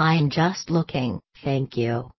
I'm just looking, thank you.